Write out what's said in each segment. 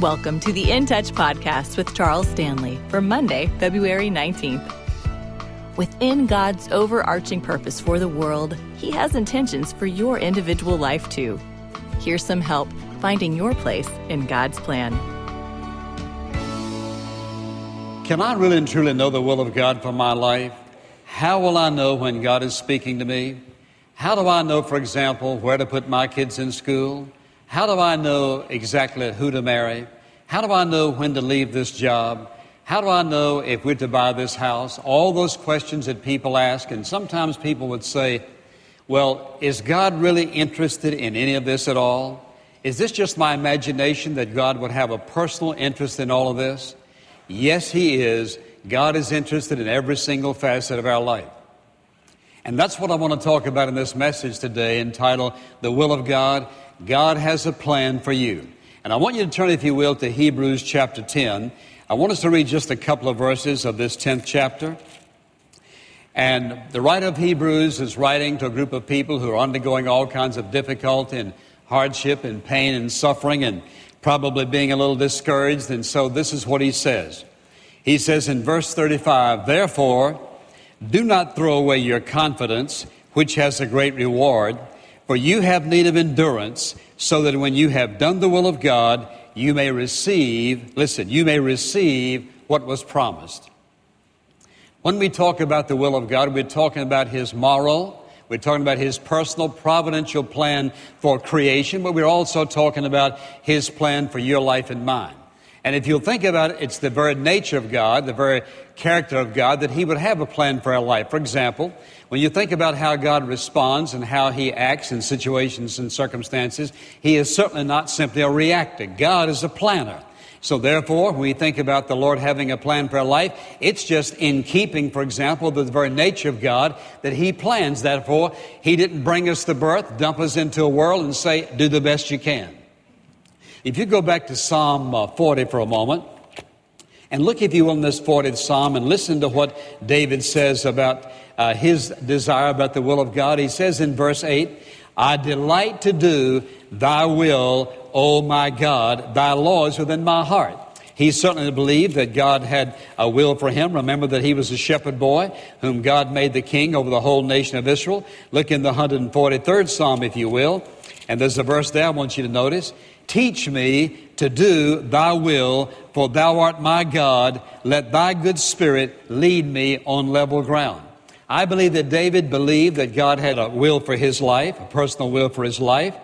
Welcome to the In Touch podcast with Charles Stanley for Monday, February 19th. Within God's overarching purpose for the world, He has intentions for your individual life too. Here's some help finding your place in God's plan. Can I really and truly know the will of God for my life? How will I know when God is speaking to me? How do I know, for example, where to put my kids in school? How do I know exactly who to marry? How do I know when to leave this job? How do I know if we're to buy this house? All those questions that people ask, and sometimes people would say, Well, is God really interested in any of this at all? Is this just my imagination that God would have a personal interest in all of this? Yes, He is. God is interested in every single facet of our life. And that's what I want to talk about in this message today entitled The Will of God God has a plan for you. And I want you to turn, if you will, to Hebrews chapter 10. I want us to read just a couple of verses of this 10th chapter. And the writer of Hebrews is writing to a group of people who are undergoing all kinds of difficulty and hardship and pain and suffering and probably being a little discouraged. And so this is what he says. He says in verse 35, Therefore, do not throw away your confidence, which has a great reward for you have need of endurance, so that when you have done the will of God, you may receive, listen, you may receive what was promised. When we talk about the will of God, we're talking about His moral, we're talking about His personal providential plan for creation, but we're also talking about His plan for your life and mine. And if you'll think about it, it's the very nature of God, the very character of God, that He would have a plan for our life. For example, when you think about how God responds and how He acts in situations and circumstances, He is certainly not simply a reactor. God is a planner. So therefore, when we think about the Lord having a plan for our life, it's just in keeping, for example, the very nature of God that He plans. Therefore, He didn't bring us to birth, dump us into a world and say, do the best you can. If you go back to Psalm uh, 40 for a moment, and look, if you will, in this 40th Psalm and listen to what David says about uh, his desire about the will of God. He says in verse 8, I delight to do thy will, O my God, thy law is within my heart. He certainly believed that God had a will for him. Remember that he was a shepherd boy whom God made the king over the whole nation of Israel. Look in the 143rd Psalm, if you will. And there's a verse there I want you to notice. Teach me to do thy will, for thou art my God. Let thy good spirit lead me on level ground. I believe that David believed that God had a will for his life, a personal will for his life.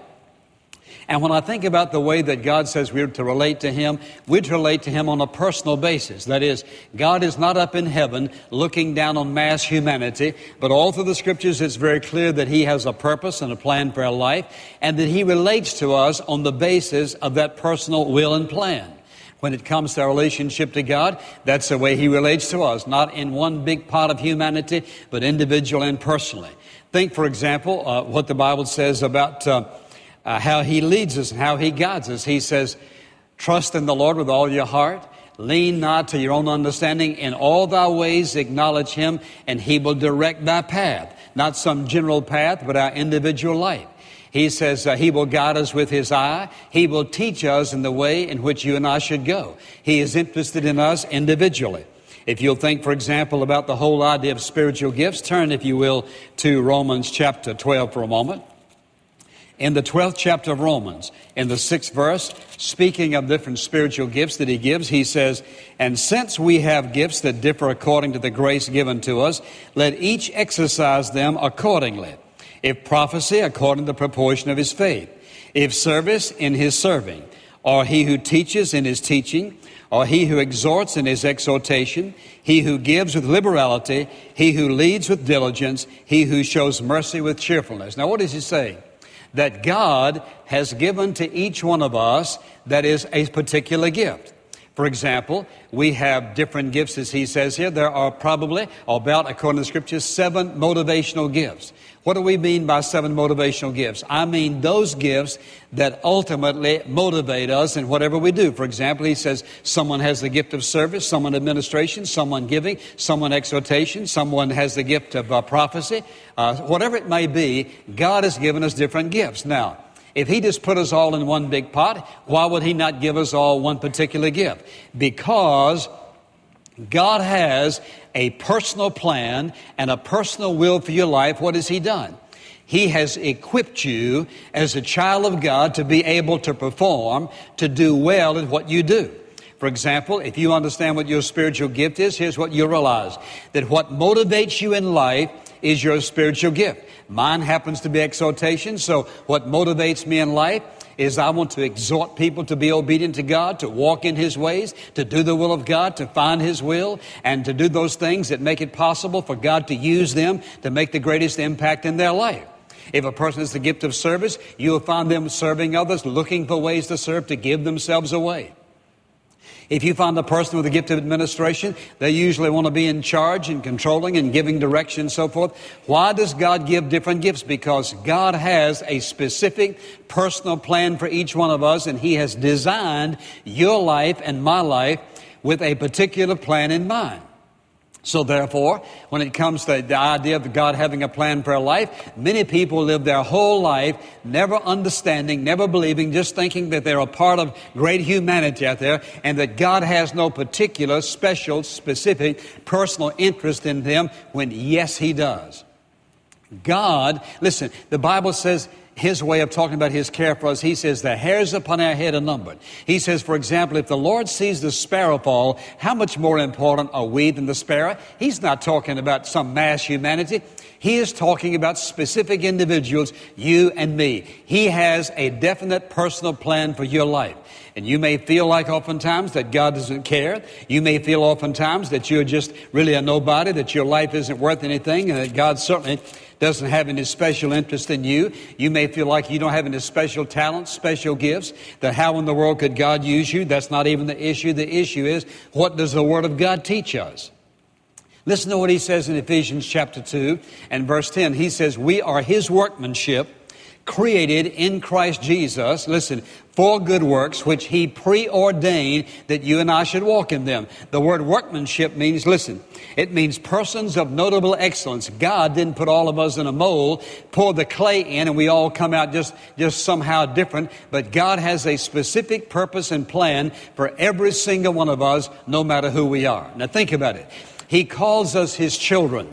And when I think about the way that God says we're to relate to Him, we're to relate to Him on a personal basis. That is, God is not up in heaven looking down on mass humanity, but all through the scriptures it's very clear that He has a purpose and a plan for our life, and that He relates to us on the basis of that personal will and plan. When it comes to our relationship to God, that's the way He relates to us, not in one big pot of humanity, but individual and personally. Think, for example, uh, what the Bible says about uh, uh, how He leads us and how He guides us. He says, Trust in the Lord with all your heart. Lean not to your own understanding. In all thy ways acknowledge Him, and He will direct thy path. Not some general path, but our individual life. He says uh, He will guide us with His eye. He will teach us in the way in which you and I should go. He is interested in us individually. If you'll think, for example, about the whole idea of spiritual gifts, turn, if you will, to Romans chapter 12 for a moment. In the 12th chapter of Romans, in the sixth verse, speaking of different spiritual gifts that he gives, he says, And since we have gifts that differ according to the grace given to us, let each exercise them accordingly. If prophecy, according to the proportion of his faith. If service, in his serving. Or he who teaches in his teaching. Or he who exhorts in his exhortation. He who gives with liberality. He who leads with diligence. He who shows mercy with cheerfulness. Now, what does he say? That God has given to each one of us that is a particular gift. For example, we have different gifts, as he says here. There are probably, about, according to the scriptures, seven motivational gifts. What do we mean by seven motivational gifts? I mean those gifts that ultimately motivate us in whatever we do. For example, he says someone has the gift of service, someone administration, someone giving, someone exhortation, someone has the gift of uh, prophecy. Uh, whatever it may be, God has given us different gifts. Now, If He just put us all in one big pot, why would He not give us all one particular gift? Because God has a personal plan and a personal will for your life. What has He done? He has equipped you as a child of God to be able to perform, to do well in what you do. For example, if you understand what your spiritual gift is, here's what you realize that what motivates you in life is your spiritual gift. Mine happens to be exhortation, so what motivates me in life is I want to exhort people to be obedient to God, to walk in His ways, to do the will of God, to find His will, and to do those things that make it possible for God to use them to make the greatest impact in their life. If a person has the gift of service, you will find them serving others, looking for ways to serve, to give themselves away. If you find a person with a gift of administration, they usually want to be in charge and controlling and giving direction and so forth. Why does God give different gifts? Because God has a specific personal plan for each one of us, and He has designed your life and my life with a particular plan in mind. So therefore, when it comes to the idea of God having a plan for a life, many people live their whole life never understanding, never believing, just thinking that they're a part of great humanity out there and that God has no particular, special, specific, personal interest in them when yes, He does. God, listen, the Bible says his way of talking about his care for us, he says, the hairs upon our head are numbered. He says, for example, if the Lord sees the sparrow fall, how much more important are we than the sparrow? He's not talking about some mass humanity. He is talking about specific individuals, you and me. He has a definite personal plan for your life. And you may feel like oftentimes that God doesn't care. You may feel oftentimes that you're just really a nobody, that your life isn't worth anything, and that God certainly doesn't have any special interest in you. You may feel like you don't have any special talents, special gifts, that how in the world could God use you? That's not even the issue. The issue is, what does the Word of God teach us? Listen to what he says in Ephesians chapter 2 and verse 10. He says, We are his workmanship created in Christ Jesus, listen, for good works, which he preordained that you and I should walk in them. The word workmanship means, listen, it means persons of notable excellence. God didn't put all of us in a mold, pour the clay in, and we all come out just, just somehow different, but God has a specific purpose and plan for every single one of us, no matter who we are. Now think about it. He calls us his children.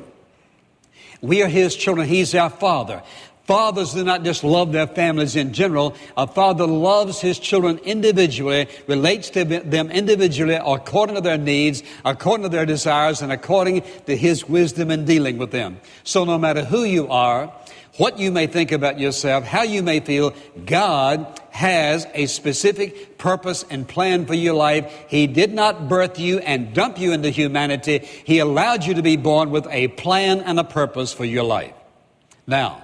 We are his children. He's our father. Fathers do not just love their families in general. A father loves his children individually, relates to them individually according to their needs, according to their desires, and according to his wisdom in dealing with them. So no matter who you are, what you may think about yourself, how you may feel, God has a specific purpose and plan for your life. He did not birth you and dump you into humanity. He allowed you to be born with a plan and a purpose for your life. Now,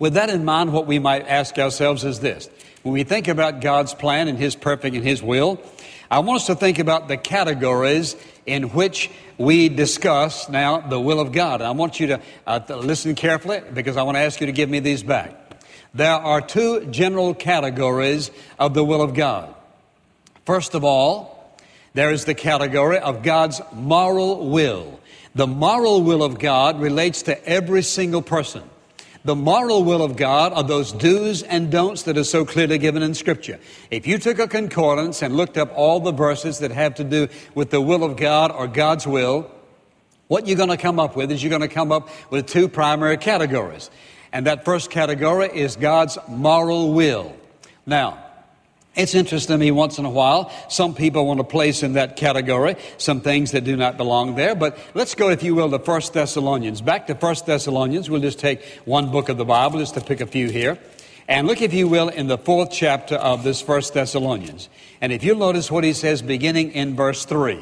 with that in mind, what we might ask ourselves is this. When we think about God's plan and His perfect and His will, I want us to think about the categories in which we discuss now the will of God. I want you to, uh, to listen carefully because I want to ask you to give me these back. There are two general categories of the will of God. First of all, there is the category of God's moral will. The moral will of God relates to every single person. The moral will of God are those do's and don'ts that are so clearly given in Scripture. If you took a concordance and looked up all the verses that have to do with the will of God or God's will, what you're going to come up with is you're going to come up with two primary categories. And that first category is God's moral will. Now, it's interesting to me once in a while. Some people want to place in that category some things that do not belong there. But let's go, if you will, to 1 Thessalonians. Back to 1 Thessalonians. We'll just take one book of the Bible just to pick a few here. And look, if you will, in the fourth chapter of this 1 Thessalonians. And if you'll notice what he says beginning in verse 3.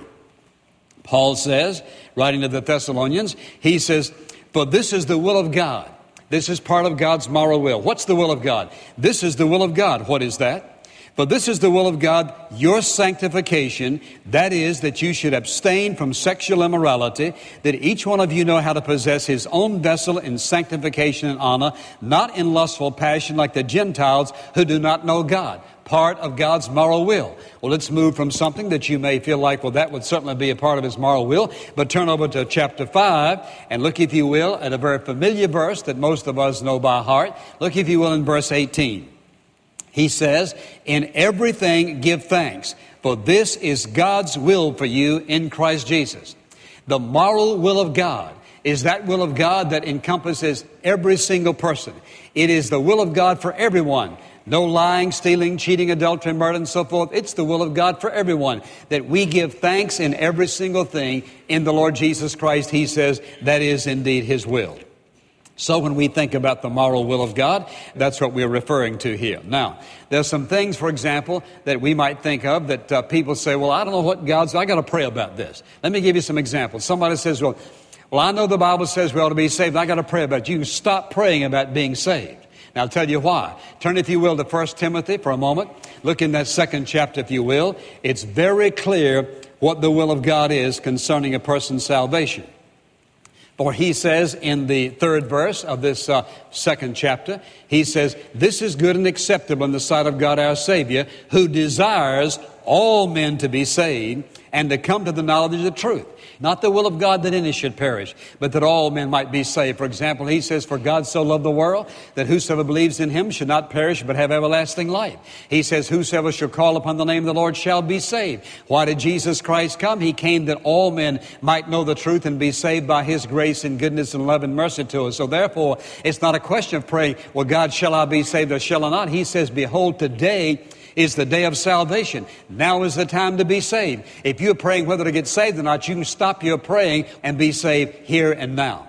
Paul says, writing to the Thessalonians, he says, For this is the will of God. This is part of God's moral will. What's the will of God? This is the will of God. What is that? But this is the will of God, your sanctification. That is, that you should abstain from sexual immorality, that each one of you know how to possess his own vessel in sanctification and honor, not in lustful passion like the Gentiles who do not know God. Part of God's moral will. Well, let's move from something that you may feel like, well, that would certainly be a part of his moral will, but turn over to chapter 5 and look, if you will, at a very familiar verse that most of us know by heart. Look, if you will, in verse 18. He says, In everything give thanks, for this is God's will for you in Christ Jesus. The moral will of God is that will of God that encompasses every single person. It is the will of God for everyone. No lying, stealing, cheating, adultery, murder, and so forth. It's the will of God for everyone that we give thanks in every single thing in the Lord Jesus Christ. He says that is indeed His will. So when we think about the moral will of God, that's what we're referring to here. Now, there's some things, for example, that we might think of that uh, people say, well, I don't know what God's, I got to pray about this. Let me give you some examples. Somebody says, well, well, I know the Bible says we ought to be saved. I got to pray about it. You stop praying about being saved. Now, I'll tell you why. Turn, if you will, to 1 Timothy for a moment. Look in that second chapter, if you will. It's very clear what the will of God is concerning a person's salvation. For he says in the third verse of this uh, second chapter, he says, This is good and acceptable in the sight of God our Savior, who desires all men to be saved and to come to the knowledge of the truth. Not the will of God that any should perish, but that all men might be saved. For example, he says, For God so loved the world that whosoever believes in him should not perish but have everlasting life. He says, Whosoever shall call upon the name of the Lord shall be saved. Why did Jesus Christ come? He came that all men might know the truth and be saved by his grace and goodness and love and mercy to us. So therefore, it's not a question of praying, Well, God, shall I be saved or shall I not? He says, Behold, today is the day of salvation. Now is the time to be saved. If you're praying whether to get saved or not, you can stop your praying and be saved here and now.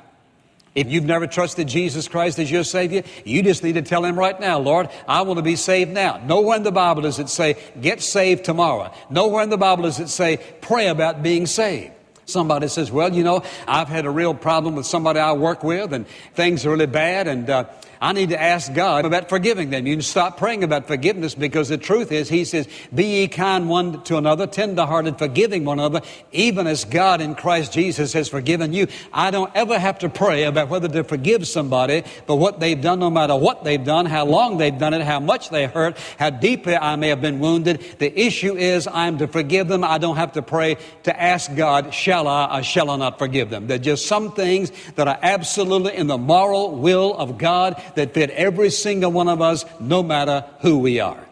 If you've never trusted Jesus Christ as your Savior, you just need to tell Him right now, Lord, I want to be saved now. Nowhere in the Bible does it say, get saved tomorrow. Nowhere in the Bible does it say, pray about being saved. Somebody says, well, you know, I've had a real problem with somebody I work with and things are really bad and uh, I need to ask God about forgiving them. You can stop praying about forgiveness because the truth is, He says, Be ye kind one to another, tenderhearted, forgiving one another, even as God in Christ Jesus has forgiven you. I don't ever have to pray about whether to forgive somebody, but what they've done, no matter what they've done, how long they've done it, how much they hurt, how deeply I may have been wounded. The issue is, I'm to forgive them. I don't have to pray to ask God, shall I or shall I not forgive them? There are just some things that are absolutely in the moral will of God that fit every single one of us, no matter who we are.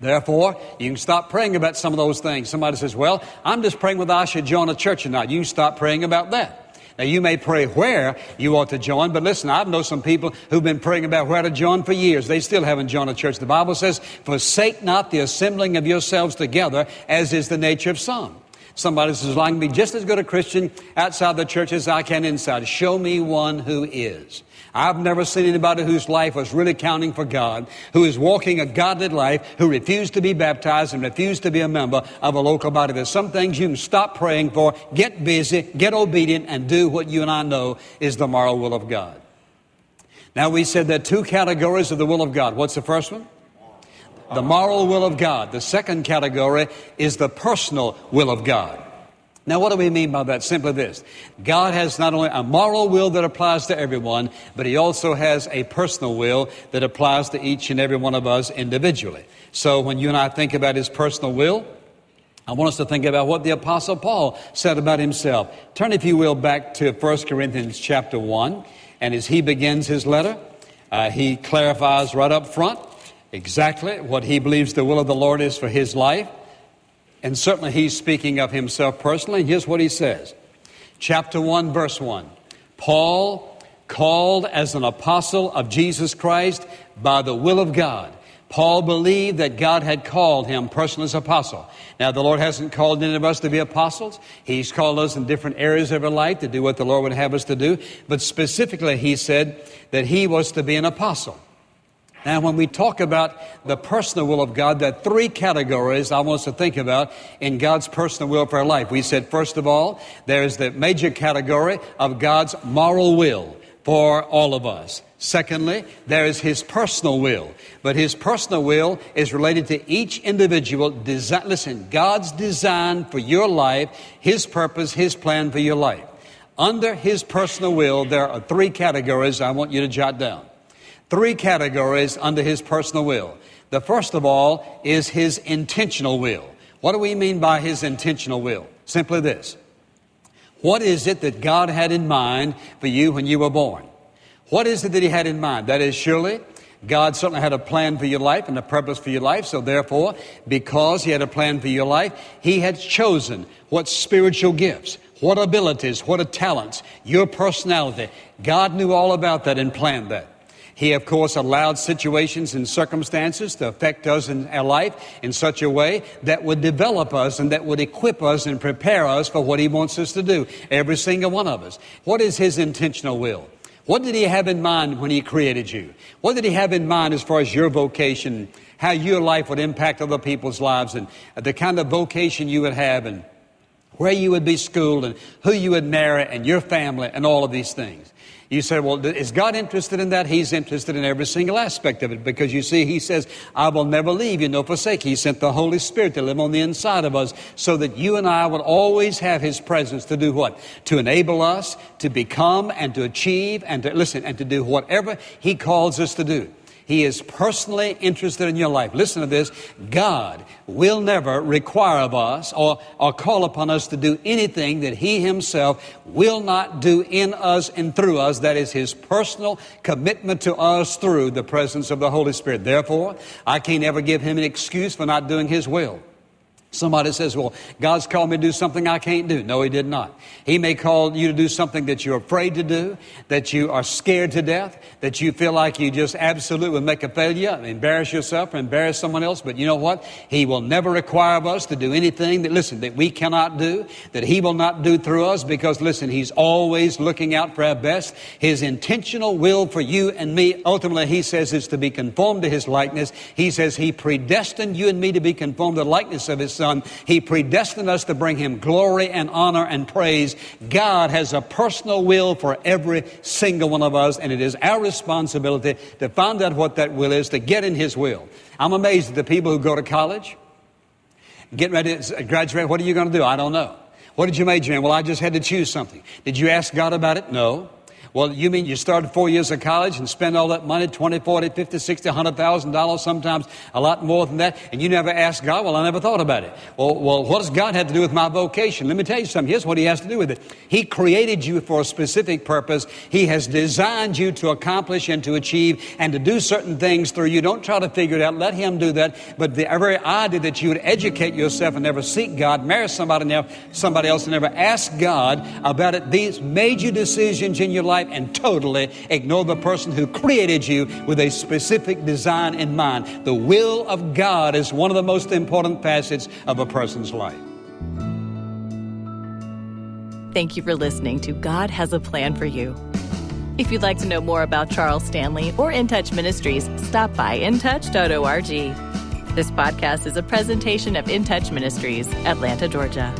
Therefore, you can stop praying about some of those things. Somebody says, Well, I'm just praying whether I should join a church or not. You stop praying about that. Now, you may pray where you ought to join, but listen, I've known some people who've been praying about where to join for years. They still haven't joined a church. The Bible says, Forsake not the assembling of yourselves together, as is the nature of some. Somebody says, well, I can be just as good a Christian outside the church as I can inside. Show me one who is. I've never seen anybody whose life was really counting for God, who is walking a godly life, who refused to be baptized and refused to be a member of a local body. There's some things you can stop praying for, get busy, get obedient, and do what you and I know is the moral will of God. Now, we said there are two categories of the will of God. What's the first one? The moral will of God. The second category is the personal will of God. Now, what do we mean by that? Simply this God has not only a moral will that applies to everyone, but He also has a personal will that applies to each and every one of us individually. So, when you and I think about His personal will, I want us to think about what the Apostle Paul said about himself. Turn, if you will, back to 1 Corinthians chapter 1. And as he begins his letter, uh, he clarifies right up front exactly what he believes the will of the Lord is for his life. And certainly he's speaking of himself personally. Here's what he says Chapter 1, verse 1. Paul, called as an apostle of Jesus Christ by the will of God. Paul believed that God had called him personally as apostle. Now, the Lord hasn't called any of us to be apostles. He's called us in different areas of our life to do what the Lord would have us to do. But specifically, he said that he was to be an apostle. Now, when we talk about the personal will of God, there are three categories I want us to think about in God's personal will for our life. We said, first of all, there's the major category of God's moral will. for all of us. Secondly, there is His personal will. But His personal will is related to each individual. Desi- listen, God's design for your life, His purpose, His plan for your life. Under His personal will, there are three categories I want you to jot down. Three categories under His personal will. The first of all is His intentional will. What do we mean by His intentional will? Simply this. What is it that God had in mind for you when you were born? What is it that He had in mind? That is, surely, God certainly had a plan for your life and a purpose for your life. So, therefore, because He had a plan for your life, He had chosen what spiritual gifts, what abilities, what talents, your personality. God knew all about that and planned that. He, of course, allowed situations and circumstances to affect us in our life in such a way that would develop us and that would equip us and prepare us for what He wants us to do, every single one of us. What is His intentional will? What did He have in mind when He created you? What did He have in mind as far as your vocation, how your life would impact other people's lives, and the kind of vocation you would have, and where you would be schooled, and who you would marry, and your family, and all of these things? You say, well, is God interested in that? He's interested in every single aspect of it because you see, He says, I will never leave you nor forsake. He sent the Holy Spirit to live on the inside of us so that you and I would always have His presence to do what? To enable us to become and to achieve and to listen and to do whatever He calls us to do. He is personally interested in your life. Listen to this. God will never require of us or, or call upon us to do anything that He Himself will not do in us and through us. That is His personal commitment to us through the presence of the Holy Spirit. Therefore, I can't ever give Him an excuse for not doing His will. Somebody says, Well, God's called me to do something I can't do. No, He did not. He may call you to do something that you're afraid to do, that you are scared to death, that you feel like you just absolutely would make a failure, embarrass yourself or embarrass someone else. But you know what? He will never require of us to do anything that, listen, that we cannot do, that He will not do through us because, listen, He's always looking out for our best. His intentional will for you and me, ultimately, He says, is to be conformed to His likeness. He says He predestined you and me to be conformed to the likeness of His Son. He predestined us to bring Him glory and honor and praise. God has a personal will for every single one of us, and it is our responsibility to find out what that will is, to get in His will. I'm amazed at the people who go to college, get ready to graduate. What are you going to do? I don't know. What did you major in? Well, I just had to choose something. Did you ask God about it? No. Well, you mean you started four years of college and spend all that money, 20, 40, 50, 60, $100,000, sometimes a lot more than that, and you never asked God? Well, I never thought about it. Well, well, what does God have to do with my vocation? Let me tell you something. Here's what He has to do with it. He created you for a specific purpose. He has designed you to accomplish and to achieve and to do certain things through you. Don't try to figure it out. Let Him do that. But the very idea that you would educate yourself and never seek God, marry somebody, somebody else, and never ask God about it, these major decisions in your life life and totally ignore the person who created you with a specific design in mind. The will of God is one of the most important facets of a person's life. Thank you for listening to God Has a Plan for You. If you'd like to know more about Charles Stanley or In Touch Ministries, stop by intouch.org. This podcast is a presentation of In Touch Ministries, Atlanta, Georgia.